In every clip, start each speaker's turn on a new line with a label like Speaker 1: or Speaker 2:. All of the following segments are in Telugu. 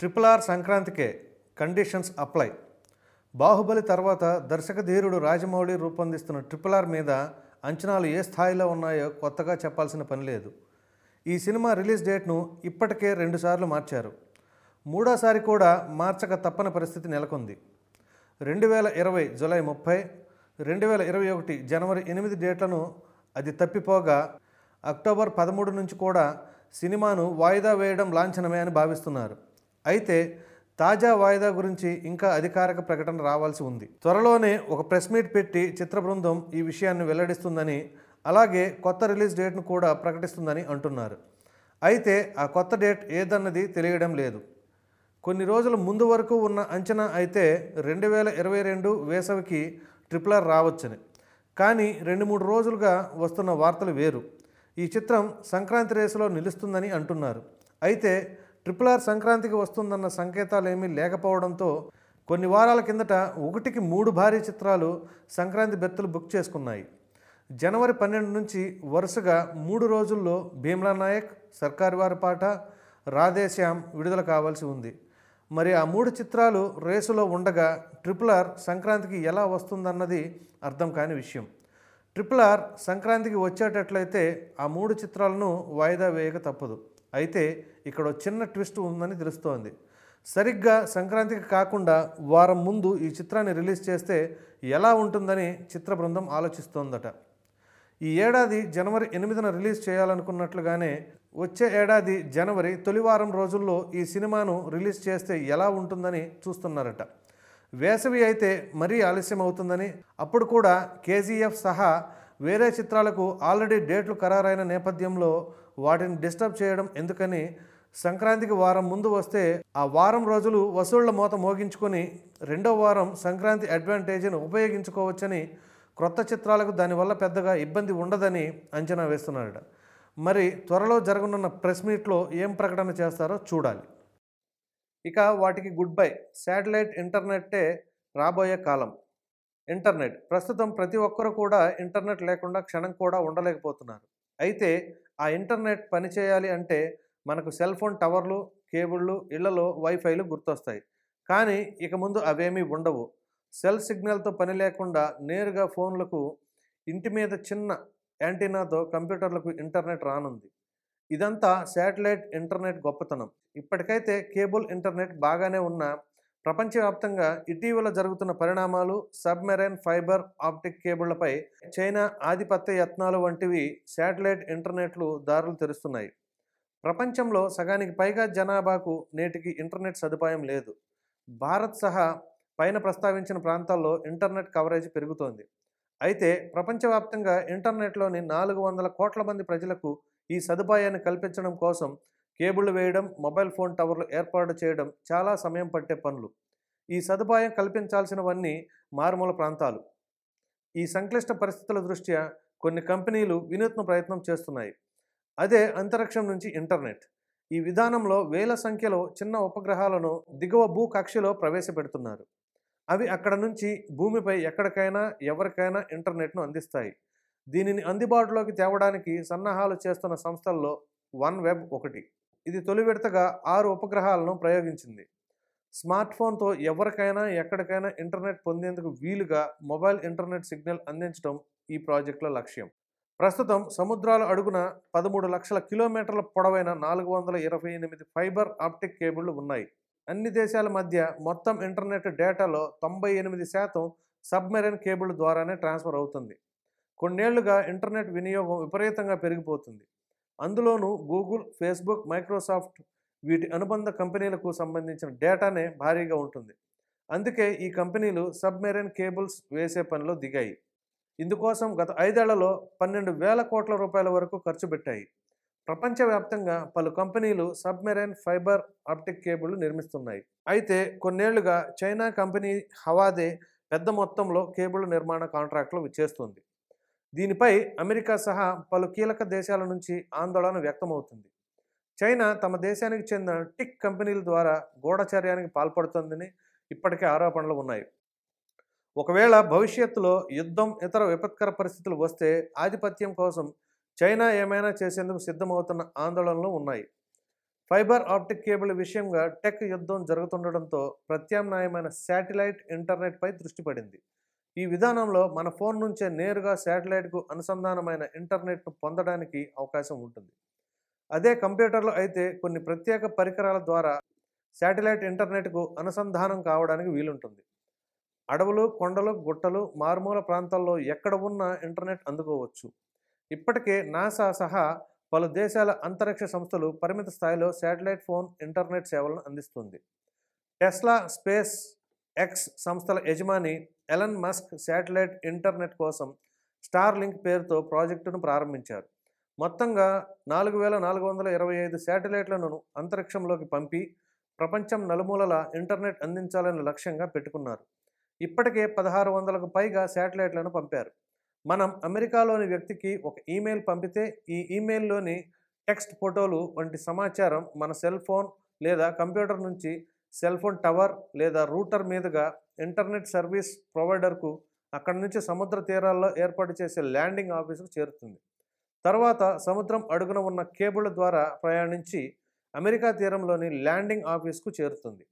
Speaker 1: ట్రిపుల్ ఆర్ సంక్రాంతికే కండిషన్స్ అప్లై. బాహుబలి తర్వాత దర్శక ధీరుడు రాజమౌళి రూపొందిస్తున్న ట్రిపుల్ ఆర్ మీద అంచనాలు ఏ స్థాయిలో ఉన్నాయో కొత్తగా చెప్పాల్సిన పని లేదు. ఈ సినిమా రిలీజ్ డేట్ను ఇప్పటికే రెండుసార్లు మార్చారు. మూడోసారి కూడా మార్చక తప్పని పరిస్థితి నెలకొంది. రెండు వేల ఇరవై జూలై ముప్పై రెండు వేల ఇరవై ఒకటి జనవరి ఎనిమిది డేట్లను అది తప్పిపోగా అక్టోబర్ పదమూడు నుంచి కూడా సినిమాను వాయిదా వేయడం లాంఛనమే అని భావిస్తున్నారు. అయితే తాజా వాయిదా గురించి ఇంకా అధికారిక ప్రకటన రావాల్సి ఉంది. త్వరలోనే ఒక ప్రెస్ మీట్ పెట్టి చిత్ర బృందం ఈ విషయాన్ని వెల్లడిస్తుందని అలాగే కొత్త రిలీజ్ డేట్ను కూడా ప్రకటిస్తుందని అంటున్నారు. అయితే ఆ కొత్త డేట్ ఏదన్నది తెలియడం లేదు. కొన్ని రోజుల ముందు వరకు ఉన్న అంచనా అయితే రెండు వేల ఇరవై రెండు వేసవికి ట్రిపులర్ రావచ్చని. కానీ రెండు మూడు రోజులుగా వస్తున్న వార్తలు వేరు. ఈ చిత్రం సంక్రాంతి రేసులో నిలుస్తుందని అంటున్నారు. అయితే ట్రిపుల్ ఆర్ సంక్రాంతికి వస్తుందన్న సంకేతాలు ఏమీ లేకపోవడంతో కొన్ని వారాల కిందట ఒకటికి మూడు భారీ చిత్రాలు సంక్రాంతి బెత్తలు బుక్ చేసుకున్నాయి. జనవరి పన్నెండు నుంచి వరుసగా మూడు రోజుల్లో భీమ్లా నాయక్ సర్కారు వారి పాట రాధేశ్యామ్ విడుదల కావాల్సి ఉంది. మరి ఆ మూడు చిత్రాలు రేసులో ఉండగా ట్రిపుల్ ఆర్ సంక్రాంతికి ఎలా వస్తుందన్నది అర్థం కాని విషయం. ట్రిపుల్ ఆర్ సంక్రాంతికి వచ్చేటట్లయితే ఆ మూడు చిత్రాలను వాయిదా వేయక తప్పదు. అయితే ఇక్కడ చిన్న ట్విస్ట్ ఉందని తెలుస్తోంది. సరిగ్గా సంక్రాంతికి కాకుండా వారం ముందు ఈ చిత్రాన్ని రిలీజ్ చేస్తే ఎలా ఉంటుందని చిత్ర బృందం ఆలోచిస్తోందట. ఈ ఏడాది జనవరి ఎనిమిదిన రిలీజ్ చేయాలనుకున్నట్లుగానే వచ్చే ఏడాది జనవరి తొలివారం రోజుల్లో ఈ సినిమాను రిలీజ్ చేస్తే ఎలా ఉంటుందని చూస్తున్నారట. వేసవి అయితే మరీ ఆలస్యం అవుతుందని అప్పుడు కూడా కేజీఎఫ్ సహా వేరే చిత్రాలకు ఆల్రెడీ డేట్లు ఖరారైన నేపథ్యంలో వాటిని డిస్టర్బ్ చేయడం ఎందుకని సంక్రాంతికి వారం ముందు వస్తే ఆ వారం రోజులు వసూళ్ళ మూత మోగించుకొని రెండో వారం సంక్రాంతి అడ్వాంటేజ్ని ఉపయోగించుకోవచ్చని క్రొత్త చిత్రాలకు దానివల్ల పెద్దగా ఇబ్బంది ఉండదని అంచనా వేస్తున్నారట. మరి త్వరలో జరగనున్న ప్రెస్ మీట్లో ఏం ప్రకటన చేస్తారో చూడాలి. ఇక వాటికి గుడ్ బై. శాటిలైట్ ఇంటర్నెట్టే రాబోయే కాలం. ఇంటర్నెట్. ప్రస్తుతం ప్రతి ఒక్కరు కూడా ఇంటర్నెట్ లేకుండా క్షణం కూడా ఉండలేకపోతున్నారు. అయితే ఆ ఇంటర్నెట్ పనిచేయాలి అంటే మనకు సెల్ ఫోన్ టవర్లు కేబుళ్ళు ఇళ్ళలో వైఫైలు గుర్తొస్తాయి. కానీ ఇక ముందు అవేమీ ఉండవు. సెల్ సిగ్నల్తో పని లేకుండా నేరుగా ఫోన్లకు ఇంటి మీద చిన్న యాంటీనాతో కంప్యూటర్లకు ఇంటర్నెట్ రానుంది. ఇదంతా శాటిలైట్ ఇంటర్నెట్ గొప్పతనం. ఇప్పటికైతే కేబుల్ ఇంటర్నెట్ బాగానే ఉన్న ప్రపంచవ్యాప్తంగా ఇటీవల జరుగుతున్న పరిణామాలు సబ్మెరైన్ ఫైబర్ ఆప్టిక్ కేబుళ్ళపై చైనా ఆధిపత్య యత్నాలు వంటివి శాటిలైట్ ఇంటర్నెట్లు దారులు తెరుస్తున్నాయి. ప్రపంచంలో సగానికి పైగా జనాభాకు నేటికి ఇంటర్నెట్ సదుపాయం లేదు. భారత్ సహా పైన ప్రస్తావించిన ప్రాంతాల్లో ఇంటర్నెట్ కవరేజ్ పెరుగుతోంది. అయితే ప్రపంచవ్యాప్తంగా ఇంటర్నెట్లోని నాలుగు వందల కోట్ల మంది ప్రజలకు ఈ సదుపాయాన్ని కల్పించడం కోసం కేబుళ్ళు వేయడం మొబైల్ ఫోన్ టవర్లు ఏర్పాటు చేయడం చాలా సమయం పట్టే పనులు. ఈ సదుపాయం కల్పించాల్సినవన్నీ మారుమూల ప్రాంతాలు. ఈ సంక్లిష్ట పరిస్థితుల దృష్ట్యా కొన్ని కంపెనీలు వినూత్న ప్రయత్నం చేస్తున్నాయి. అదే అంతరిక్షం నుంచి ఇంటర్నెట్. ఈ విధానంలో వేల సంఖ్యలో చిన్న ఉపగ్రహాలను దిగువ భూ కక్షలో ప్రవేశపెడుతున్నారు. అవి అక్కడ నుంచి భూమిపై ఎక్కడికైనా ఎవరికైనా ఇంటర్నెట్ను అందిస్తాయి. దీనిని అందుబాటులోకి తేవడానికి సన్నాహాలు చేస్తున్న సంస్థల్లో వన్ వెబ్ ఒకటి. ఇది తొలి విడతగా ఆరు ఉపగ్రహాలను ప్రయోగించింది. స్మార్ట్ ఫోన్తో ఎవరికైనా ఎక్కడికైనా ఇంటర్నెట్ పొందేందుకు వీలుగా మొబైల్ ఇంటర్నెట్ సిగ్నల్ అందించడం ఈ ప్రాజెక్టుల లక్ష్యం. ప్రస్తుతం సముద్రాల అడుగున పదమూడు లక్షల కిలోమీటర్ల పొడవైన నాలుగు వందల ఇరవై ఎనిమిది ఫైబర్ ఆప్టిక్ కేబుళ్ళు ఉన్నాయి. అన్ని దేశాల మధ్య మొత్తం ఇంటర్నెట్ డేటాలో తొంభై ఎనిమిది శాతం సబ్మెరైన్ కేబుల్ ద్వారానే ట్రాన్స్ఫర్ అవుతుంది. కొన్నేళ్ళుగా ఇంటర్నెట్ వినియోగం విపరీతంగా పెరిగిపోతుంది. అందులోనూ గూగుల్ ఫేస్బుక్ మైక్రోసాఫ్ట్ వీటి అనుబంధ కంపెనీలకు సంబంధించిన డేటానే భారీగా ఉంటుంది. అందుకే ఈ కంపెనీలు సబ్మెరైన్ కేబుల్స్ వేసే పనిలో దిగాయి. ఇందుకోసం గత ఐదేళ్ళలో పన్నెండు వేల కోట్ల రూపాయల వరకు ఖర్చు పెట్టాయి. ప్రపంచవ్యాప్తంగా పలు కంపెనీలు సబ్మెరైన్ ఫైబర్ ఆప్టిక్ కేబుల్ నిర్మిస్తున్నాయి. అయితే కొన్నేళ్ళుగా చైనా కంపెనీ హవాదే పెద్ద మొత్తంలో కేబుల్ నిర్మాణ కాంట్రాక్టులు చేస్తుంది. దీనిపై అమెరికా సహా పలు కీలక దేశాల నుంచి ఆందోళన వ్యక్తమవుతుంది. చైనా తమ దేశానికి చెందిన టిక్ కంపెనీల ద్వారా గూఢచర్యానికి పాల్పడుతుందని ఇప్పటికే ఆరోపణలు ఉన్నాయి. ఒకవేళ భవిష్యత్తులో యుద్ధం ఇతర విపత్కర పరిస్థితులు వస్తే ఆధిపత్యం కోసం చైనా ఏమైనా చేసేందుకు సిద్ధమవుతున్న ఆందోళనలు ఉన్నాయి. ఫైబర్ ఆప్టిక్ కేబుల్ విషయంగా టెక్ యుద్ధం జరుగుతుండడంతో ప్రత్యామ్నాయమైన శాటిలైట్ ఇంటర్నెట్పై దృష్టి పడింది. ఈ విధానంలో మన ఫోన్ నుంచే నేరుగా శాటిలైట్కు అనుసంధానమైన ఇంటర్నెట్ను పొందడానికి అవకాశం ఉంటుంది. అదే కంప్యూటర్లో అయితే కొన్ని ప్రత్యేక పరికరాల ద్వారా శాటిలైట్ ఇంటర్నెట్కు అనుసంధానం కావడానికి వీలుంటుంది. అడవులు కొండలు గుట్టలు మారుమూల ప్రాంతాల్లో ఎక్కడ ఉన్నా ఇంటర్నెట్ అందుకోవచ్చు. ఇప్పటికే నాసా సహా పలు దేశాల అంతరిక్ష సంస్థలు పరిమిత స్థాయిలో శాటిలైట్ ఫోన్ ఇంటర్నెట్ సేవలను అందిస్తుంది. టెస్లా స్పేస్ ఎక్స్ సంస్థల యజమాని ఎలన్ మస్క్ శాటిలైట్ ఇంటర్నెట్ కోసం స్టార్ లింక్ పేరుతో ప్రాజెక్టును ప్రారంభించారు. మొత్తంగా నాలుగు వేల నాలుగు వందల ఇరవై ఐదు శాటిలైట్లను అంతరిక్షంలోకి పంపి ప్రపంచం నలుమూలల ఇంటర్నెట్ అందించాలని లక్ష్యంగా పెట్టుకున్నారు. ఇప్పటికే పదహారు వందలకు పైగా శాటిలైట్లను పంపారు. మనం అమెరికాలోని వ్యక్తికి ఒక ఈమెయిల్ పంపితే ఈ ఈమెయిల్లోని టెక్స్ట్ ఫోటోలు వంటి సమాచారం మన సెల్ ఫోన్ లేదా కంప్యూటర్ నుంచి సెల్ ఫోన్ టవర్ లేదా రూటర్ మీదుగా ఇంటర్నెట్ సర్వీస్ ప్రొవైడర్కు అక్కడి నుంచి సముద్ర తీరాల్లో ఏర్పాటు చేసే ల్యాండింగ్ ఆఫీసుకు చేరుతుంది. తర్వాత సముద్రం అడుగున ఉన్న కేబుల్ ద్వారా ప్రయాణించి అమెరికా తీరంలోని ల్యాండింగ్ ఆఫీస్కు చేరుతుంది.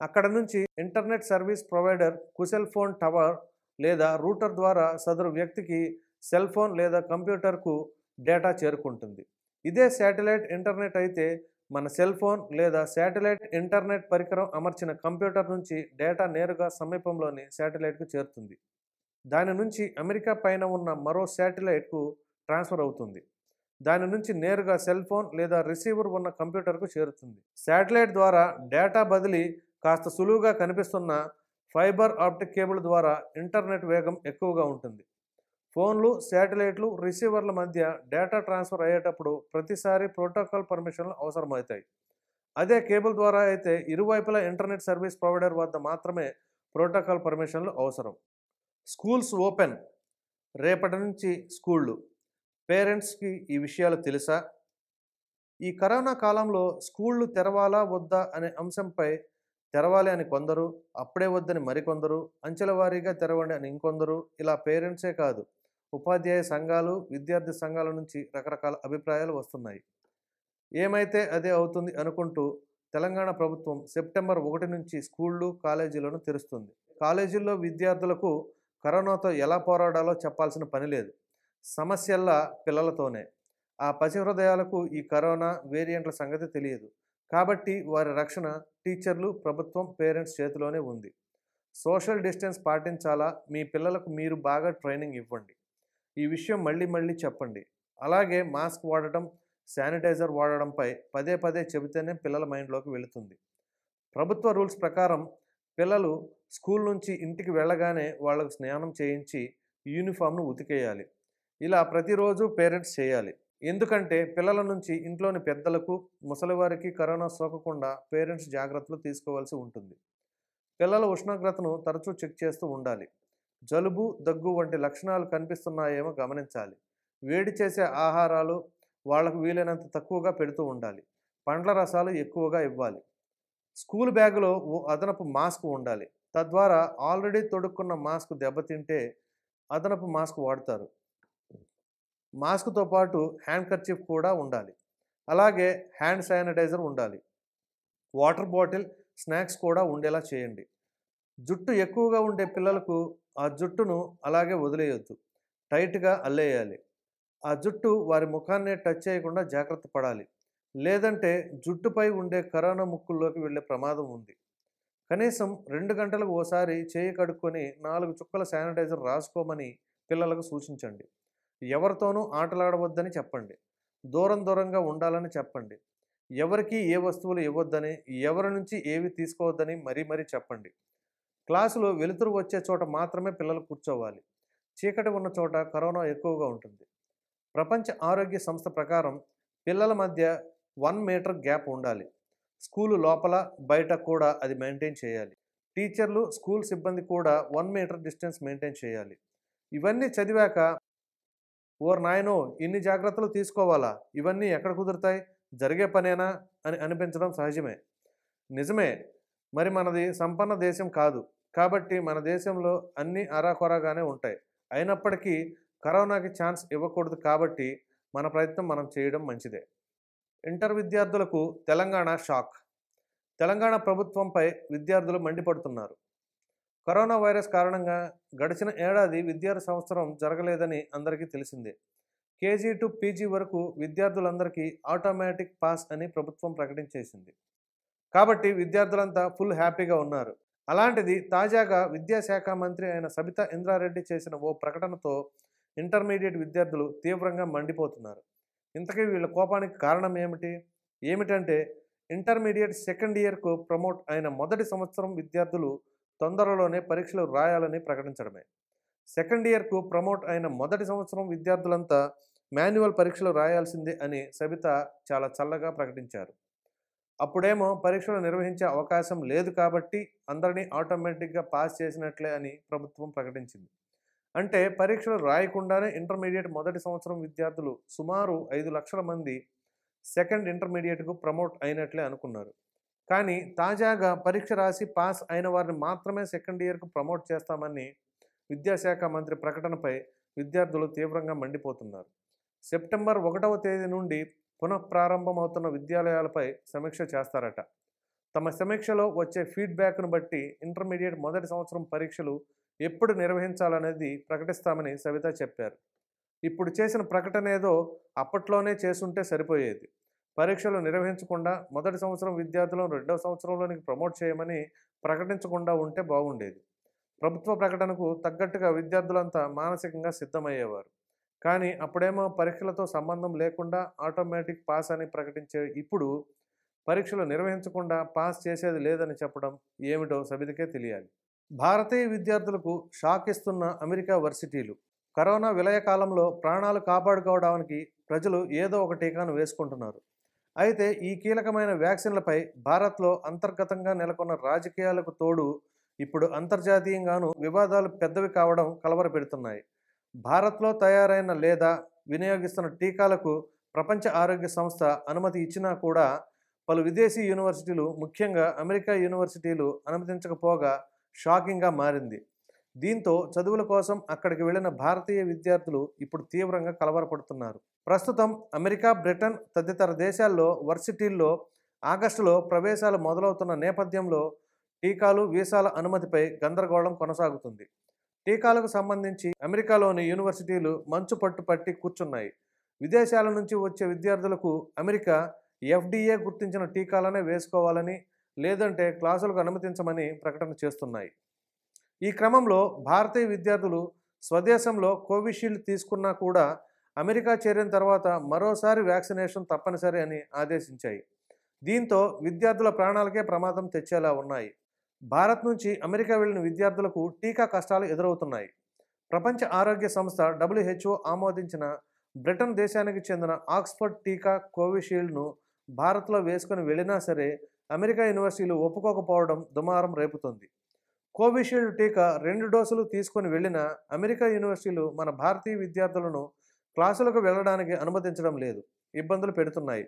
Speaker 1: అక్కడ నుంచి ఇంటర్నెట్ సర్వీస్ ప్రొవైడర్ కుసెల్ ఫోన్ టవర్ లేదా రూటర్ ద్వారా సదరు వ్యక్తికి సెల్ ఫోన్ లేదా కంప్యూటర్కు డేటా చేరుకుంటుంది. ఇదే శాటిలైట్ ఇంటర్నెట్ అయితే మన సెల్ ఫోన్ లేదా శాటిలైట్ ఇంటర్నెట్ పరికరం అమర్చిన కంప్యూటర్ నుంచి డేటా నేరుగా సమీపంలోని శాటిలైట్కు చేరుతుంది. దాని నుంచి అమెరికా పైన ఉన్న మరో శాటిలైట్కు ట్రాన్స్ఫర్ అవుతుంది. దాని నుంచి నేరుగా సెల్ ఫోన్ లేదా రిసీవర్ ఉన్న కంప్యూటర్కు చేరుతుంది. శాటిలైట్ ద్వారా డేటా బదిలీ కాస్త సులువుగా కనిపిస్తున్న ఫైబర్ ఆప్టిక్ కేబుల్ ద్వారా ఇంటర్నెట్ వేగం ఎక్కువగా ఉంటుంది. ఫోన్లు శాటిలైట్లు రిసీవర్ల మధ్య డేటా ట్రాన్స్ఫర్ అయ్యేటప్పుడు ప్రతిసారి ప్రోటోకాల్ పర్మిషన్లు అవసరమవుతాయి. అదే కేబుల్ ద్వారా అయితే ఇరువైపులా ఇంటర్నెట్ సర్వీస్ ప్రొవైడర్ వద్ద మాత్రమే ప్రోటోకాల్ పర్మిషన్లు అవసరం. Schools open. రేపటి నుంచి స్కూళ్ళు. పేరెంట్స్కి ఈ విషయాలు తెలుసా? ఈ కరోనా కాలంలో స్కూళ్ళు తెరవాలా వద్దా అనే అంశంపై తెరవాలి అని కొందరు అప్పుడే వద్దని మరికొందరు అంచెల వారీగా తెరవండి అని ఇంకొందరు ఇలా పేరెంట్సే కాదు. ఉపాధ్యాయ సంఘాలు విద్యార్థి సంఘాల నుంచి రకరకాల అభిప్రాయాలు వస్తున్నాయి. ఏమైతే అదే అవుతుంది అనుకుంటూ తెలంగాణ ప్రభుత్వం సెప్టెంబర్ ఒకటి నుంచి స్కూళ్ళు కాలేజీలను తెరుస్తుంది. కాలేజీల్లో విద్యార్థులకు కరోనాతో ఎలా పోరాడాలో చెప్పాల్సిన పని లేదు. సమస్యల్లా పిల్లలతోనే. ఆ పసి హృదయాలకు ఈ కరోనా వేరియంట్ల సంగతి తెలియదు. కాబట్టి వారి రక్షణ టీచర్లు ప్రభుత్వం పేరెంట్స్ చేతిలోనే ఉంది. Social distance పాటించాలా? మీ పిల్లలకు మీరు బాగా ట్రైనింగ్ ఇవ్వండి. ఈ విషయం మళ్ళీ మళ్ళీ చెప్పండి. అలాగే మాస్క్ వాడటం శానిటైజర్ వాడడంపై పదే పదే చెబితేనే పిల్లల మైండ్లోకి వెళుతుంది. ప్రభుత్వ రూల్స్ ప్రకారం పిల్లలు స్కూల్ నుంచి ఇంటికి వెళ్ళగానే వాళ్ళకు స్నానం చేయించి యూనిఫామ్ను ఉతికేయాలి. ఇలా ప్రతిరోజు పేరెంట్స్ చేయాలి. ఎందుకంటే పిల్లల నుంచి ఇంట్లోని పెద్దలకు ముసలివారికి కరోనా సోకకుండా పేరెంట్స్ జాగ్రత్తలు తీసుకోవాల్సి ఉంటుంది. పిల్లల ఉష్ణోగ్రతను తరచూ చెక్ చేస్తూ ఉండాలి. జలుబు దగ్గు వంటి లక్షణాలు కనిపిస్తున్నాయేమో గమనించాలి. వేడి చేసే ఆహారాలు వాళ్ళకు వీలైనంత తక్కువగా పెడుతూ ఉండాలి. పండ్ల రసాలు ఎక్కువగా ఇవ్వాలి. స్కూల్ బ్యాగులో ఓ అదనపు మాస్క్ ఉండాలి. తద్వారా ఆల్రెడీ తొడుక్కున్న మాస్క్ దెబ్బతింటే అదనపు మాస్క్ వాడతారు. మాస్క్తో పాటు హ్యాండ్ కర్చీఫ్ కూడా ఉండాలి. అలాగే హ్యాండ్ శానిటైజర్ ఉండాలి. వాటర్ బాటిల్ స్నాక్స్ కూడా ఉండేలా చేయండి. జుట్టు ఎక్కువగా ఉండే పిల్లలకు ఆ జుట్టును అలాగే వదిలేయొద్దు. టైట్గా అల్లేయాలి. ఆ జుట్టు వారి ముఖాన్ని టచ్ చేయకుండా జాగ్రత్త పడాలి. లేదంటే జుట్టుపై ఉండే కరోనా ముక్కుల్లోకి వెళ్ళే ప్రమాదం ఉంది. కనీసం రెండు గంటలకు ఓసారి చేయి కడుక్కొని నాలుగు చుక్కల శానిటైజర్ రాసుకోమని పిల్లలకు సూచించండి. ఎవరితోనూ ఆటలాడవద్దని చెప్పండి. దూరం దూరంగా ఉండాలని చెప్పండి. ఎవరికి ఏ వస్తువులు ఇవ్వద్దని ఎవరి నుంచి ఏవి తీసుకోవద్దని మరీ మరీ చెప్పండి. క్లాసులో వెలుతురు వచ్చే చోట మాత్రమే పిల్లలు కూర్చోవాలి. చీకటి ఉన్న చోట కరోనా ఎక్కువగా ఉంటుంది. ప్రపంచ ఆరోగ్య సంస్థ ప్రకారం పిల్లల మధ్య వన్ మీటర్ గ్యాప్ ఉండాలి. స్కూలు లోపల బయట కూడా అది మెయింటైన్ చేయాలి. టీచర్లు స్కూల్ సిబ్బంది కూడా వన్ మీటర్ డిస్టెన్స్ మెయింటైన్ చేయాలి. ఇవన్నీ చదివాక ఓర్ నాయనో ఇన్ని జాగ్రత్తలు తీసుకోవాలా? ఇవన్నీ ఎక్కడ కుదురుతాయి? జరిగే పనేనా? అని అనిపించడం సహజమే. నిజమే. మరి మనది సంపన్న దేశం కాదు. కాబట్టి మన దేశంలో అన్నీ అరాకొరాగానే ఉంటాయి. అయినప్పటికీ కరోనాకి ఛాన్స్ ఇవ్వకూడదు కాబట్టి మన ప్రయత్నం మనం చేయడం మంచిదే. ఇంటర్ విద్యార్థులకు తెలంగాణ షాక్. తెలంగాణ ప్రభుత్వంపై విద్యార్థులు మండిపడుతున్నారు. కరోనా వైరస్ కారణంగా గడిచిన ఏడాది విద్యార్థి సంవత్సరం జరగలేదని అందరికీ తెలిసిందే. కేజీ టు పీజీ వరకు విద్యార్థులందరికీ ఆటోమేటిక్ పాస్ అని ప్రభుత్వం ప్రకటించేసింది. కాబట్టి విద్యార్థులంతా ఫుల్ హ్యాపీగా ఉన్నారు. అలాంటిది తాజాగా విద్యాశాఖ మంత్రి అయిన సబితా ఇంద్రారెడ్డి చేసిన ఓ ప్రకటనతో ఇంటర్మీడియట్ విద్యార్థులు తీవ్రంగా మండిపోతున్నారు. ఇంతకీ వీళ్ళ కోపానికి కారణం ఏమిటి? ఏమిటంటే ఇంటర్మీడియట్ సెకండ్ ఇయర్కు ప్రమోట్ అయిన మొదటి సంవత్సరం విద్యార్థులు తొందరలోనే పరీక్షలు రాయాలని ప్రకటించడమే. సెకండ్ ఇయర్కు ప్రమోట్ అయిన మొదటి సంవత్సరం విద్యార్థులంతా మాన్యువల్ పరీక్షలు రాయాల్సిందే అని సబిత చాలా చల్లగా ప్రకటించారు. అప్పుడేమో పరీక్షలు నిర్వహించే అవకాశం లేదు కాబట్టి అందరినీ ఆటోమేటిక్గా పాస్ చేసినట్లే అని ప్రభుత్వం ప్రకటించింది. అంటే పరీక్షలు రాయకుండానే ఇంటర్మీడియట్ మొదటి సంవత్సరం విద్యార్థులు సుమారు ఐదు లక్షల మంది సెకండ్ ఇంటర్మీడియట్కు ప్రమోట్ అయినట్లే అనుకున్నారు. కానీ తాజాగా పరీక్ష రాసి పాస్ అయిన వారిని మాత్రమే సెకండ్ ఇయర్కు ప్రమోట్ చేస్తామని విద్యాశాఖ మంత్రి ప్రకటనపై విద్యార్థులు తీవ్రంగా మండిపోతున్నారు. సెప్టెంబర్ ఒకటవ తేదీ నుండి పునఃప్రారంభమవుతున్న విద్యాలయాలపై సమీక్ష చేస్తారట. తమ సమీక్షలో వచ్చే ఫీడ్బ్యాక్ను బట్టి ఇంటర్మీడియట్ మొదటి సంవత్సరం పరీక్షలు ఎప్పుడు నిర్వహించాలనేది ప్రకటిస్తామని సవిత చెప్పారు. ఇప్పుడు చేసిన ప్రకటన ఏదో అప్పట్లోనే చేసుంటే సరిపోయేది. పరీక్షలు నిర్వహించకుండా మొదటి సంవత్సరం విద్యార్థులను రెండవ సంవత్సరంలోనికి ప్రమోట్ చేయమని ప్రకటించకుండా ఉంటే బాగుండేది. ప్రభుత్వ ప్రకటనకు తగ్గట్టుగా విద్యార్థులంతా మానసికంగా సిద్ధమయ్యేవారు. కానీ అప్పుడేమో పరీక్షలతో సంబంధం లేకుండా ఆటోమేటిక్ పాస్ అని ప్రకటించే ఇప్పుడు పరీక్షలు నిర్వహించకుండా పాస్ చేసేది లేదని చెప్పడం ఏమిటో సబితకే తెలియాలి. భారతీయ విద్యార్థులకు షాక్ ఇస్తున్న అమెరికా వర్సిటీలు కరోనా విలయ కాలంలో ప్రాణాలు కాపాడుకోవడానికి ప్రజలు ఏదో ఒక టీకాను వేసుకుంటున్నారు. అయితే ఈ కీలకమైన వ్యాక్సిన్లపై భారత్లో అంతర్గతంగా నెలకొన్న రాజకీయాలకు తోడు ఇప్పుడు అంతర్జాతీయంగానూ వివాదాలు పెద్దవి కావడం కలవరపెడుతున్నాయి. భారత్లో తయారైన లేదా వినియోగిస్తున్న టీకాలకు ప్రపంచ ఆరోగ్య సంస్థ అనుమతి ఇచ్చినా కూడా పలు విదేశీ యూనివర్సిటీలు ముఖ్యంగా అమెరికా యూనివర్సిటీలు అనుమతించకపోగా షాకింగ్గా మారింది. దీంతో చదువుల కోసం అక్కడికి వెళ్ళిన భారతీయ విద్యార్థులు ఇప్పుడు తీవ్రంగా కలవరపడుతున్నారు. ప్రస్తుతం అమెరికా బ్రిటన్ తదితర దేశాల్లో వర్సిటీల్లో ఆగస్టులో ప్రవేశాలు మొదలవుతున్న నేపథ్యంలో టీకాలు వీసాల అనుమతిపై గందరగోళం కొనసాగుతుంది. టీకాలకు సంబంధించి అమెరికాలోని యూనివర్సిటీలు మంచు పట్టు పట్టి కూర్చున్నాయి. విదేశాల నుంచి వచ్చే విద్యార్థులకు అమెరికా ఎఫ్డీఏ గుర్తించిన టీకాలనే వేసుకోవాలని లేదంటే క్లాసులకు అనుమతించమని ప్రకటన చేస్తున్నాయి. ఈ క్రమంలో భారతీయ విద్యార్థులు స్వదేశంలో కోవిషీల్డ్ తీసుకున్నా కూడా అమెరికా చేరిన తర్వాత మరోసారి వ్యాక్సినేషన్ తప్పనిసరి అని ఆదేశించాయి. దీంతో విద్యార్థుల ప్రాణాలకే ప్రమాదం తెచ్చేలా ఉన్నాయి. భారత్ నుంచి అమెరికా వెళ్ళిన విద్యార్థులకు టీకా కష్టాలు ఎదురవుతున్నాయి. ప్రపంచ ఆరోగ్య సంస్థ డబ్ల్యూహెచ్ఓ ఆమోదించిన బ్రిటన్ దేశానికి చెందిన ఆక్స్ఫర్డ్ టీకా కోవిషీల్డ్ను భారత్లో వేసుకుని వెళ్ళినా సరే అమెరికా యూనివర్సిటీలు ఒప్పుకోకపోవడం దుమారం రేపుతుంది. కోవిషీల్డ్ టీకా రెండు డోసులు తీసుకొని వెళ్ళిన అమెరికా యూనివర్సిటీలు మన భారతీయ విద్యార్థులను క్లాసులకు వెళ్ళడానికి అనుమతించడం లేదు. ఇబ్బందులు పెడుతున్నాయి.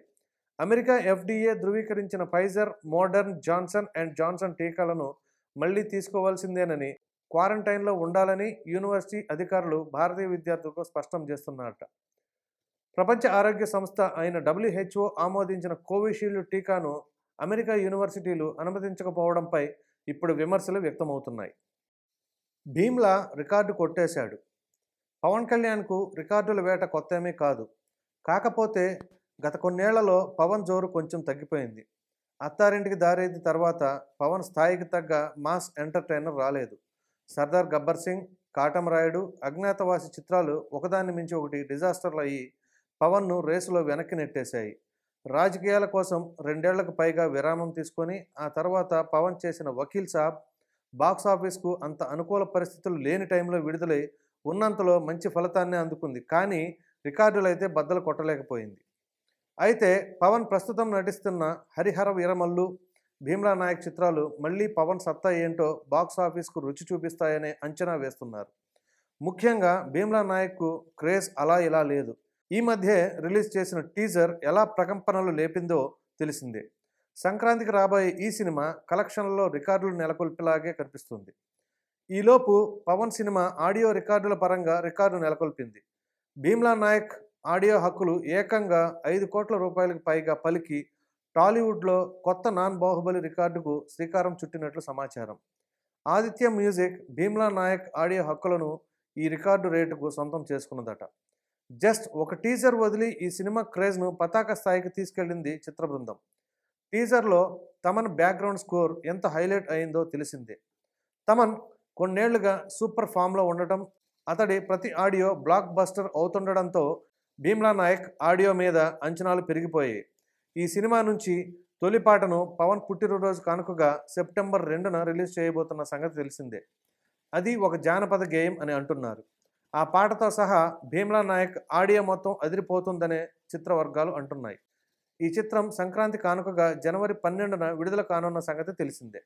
Speaker 1: America FDA ధృవీకరించిన Pfizer Moderna Johnson and Johnson టీకాలను మళ్ళీ తీసుకోవాల్సిందేనని క్వారంటైన్లో ఉండాలని యూనివర్సిటీ అధికారులు భారతీయ విద్యార్థులకు స్పష్టం చేస్తున్నారట. ప్రపంచ ఆరోగ్య సంస్థ అయిన డబ్ల్యూహెచ్ఓ ఆమోదించిన కోవిషీల్డ్ టీకాను అమెరికా యూనివర్సిటీలు అనుమతించకపోవడంపై ఇప్పుడు విమర్శలు వ్యక్తమవుతున్నాయి. భీమ్లా రికార్డు కొట్టేశాడు. పవన్ కళ్యాణ్కు రికార్డుల వేట కొత్త ఏమీ కాదు. కాకపోతే గత కొన్నేళ్ళలో పవన్ జోరు కొంచెం తగ్గిపోయింది. అత్తారింటికి దారేది తర్వాత పవన్ స్థాయికి తగ్గ మాస్ ఎంటర్టైనర్ రాలేదు. సర్దార్ గబ్బర్ సింగ్ కాటమరాయుడు అజ్ఞాతవాసి చిత్రాలు ఒకదాన్ని మించి ఒకటి డిజాస్టర్లు అయ్యి పవన్ను రేసులో వెనక్కి నెట్టేశాయి. రాజకీయాల కోసం రెండేళ్ళకు పైగా విరామం తీసుకొని ఆ తర్వాత పవన్ చేసిన వకీల్ సాబ్ బాక్స్ ఆఫీస్కు అంత అనుకూల పరిస్థితులు లేని టైంలో విడుదలై ఉన్నంతలో మంచి ఫలితాన్ని అందుకుంది. కానీ రికార్డులైతే బద్దలు కొట్టలేకపోయింది. అయితే పవన్ ప్రస్తుతం నటిస్తున్న హరిహర వీరమల్లు భీమ్లా నాయక్ చిత్రాలు మళ్ళీ పవన్ సత్తా ఏంటో బాక్స్ ఆఫీస్కు రుచి చూపిస్తాయనే అంచనా వేస్తున్నారు. ముఖ్యంగా భీమ్లా నాయక్కు క్రేజ్ అలా ఇలా లేదు. ఈ మధ్య రిలీజ్ చేసిన టీజర్ ఎలా ప్రకంపనలు లేపిందో తెలిసిందే. సంక్రాంతికి రాబోయే ఈ సినిమా కలెక్షన్లలో రికార్డులు నెలకొల్పేలాగే కనిపిస్తుంది. ఈలోపు పవన్ సినిమా ఆడియో రికార్డుల పరంగా రికార్డు నెలకొల్పింది. భీమ్లా నాయక్ ఆడియో హక్కులు ఏకంగా ఐదు కోట్ల రూపాయలకు పైగా పలికి టాలీవుడ్లో కొత్త నాన్ బాహుబలి రికార్డుకు శ్రీకారం చుట్టినట్లు సమాచారం. ఆదిత్య మ్యూజిక్ భీమ్లా నాయక్ ఆడియో హక్కులను ఈ రికార్డు రేటుకు సొంతం చేసుకున్నదట. జస్ట్ ఒక టీజర్ వదిలి ఈ సినిమా క్రేజ్ను పతాక స్థాయికి తీసుకెళ్ళింది చిత్ర బృందం టీజర్లో తమన్ బ్యాక్గ్రౌండ్ స్కోర్ ఎంత హైలైట్ అయిందో తెలిసిందే. తమన్ కొన్నేళ్ళుగా సూపర్ ఫామ్లో ఉండటం అతడి ప్రతి ఆడియో బ్లాక్ బస్టర్ అవుతుండడంతో భీమ్లా నాయక్ ఆడియో మీద అంచనాలు పెరిగిపోయాయి. ఈ సినిమా నుంచి తొలి పాటను పవన్ పుట్టినరోజు కానుకగా సెప్టెంబర్ రెండున రిలీజ్ చేయబోతున్న సంగతి తెలిసిందే. అది ఒక జానపద గేయం అని అంటున్నారు. ఆ పాటతో సహా భీమ్లా నాయక్ ఆడియో మొత్తం అదిరిపోతుందనే చిత్ర వర్గాలు అంటున్నాయి. ఈ చిత్రం సంక్రాంతి కానుకగా జనవరి పన్నెండున విడుదల కానున్న సంగతి తెలిసిందే.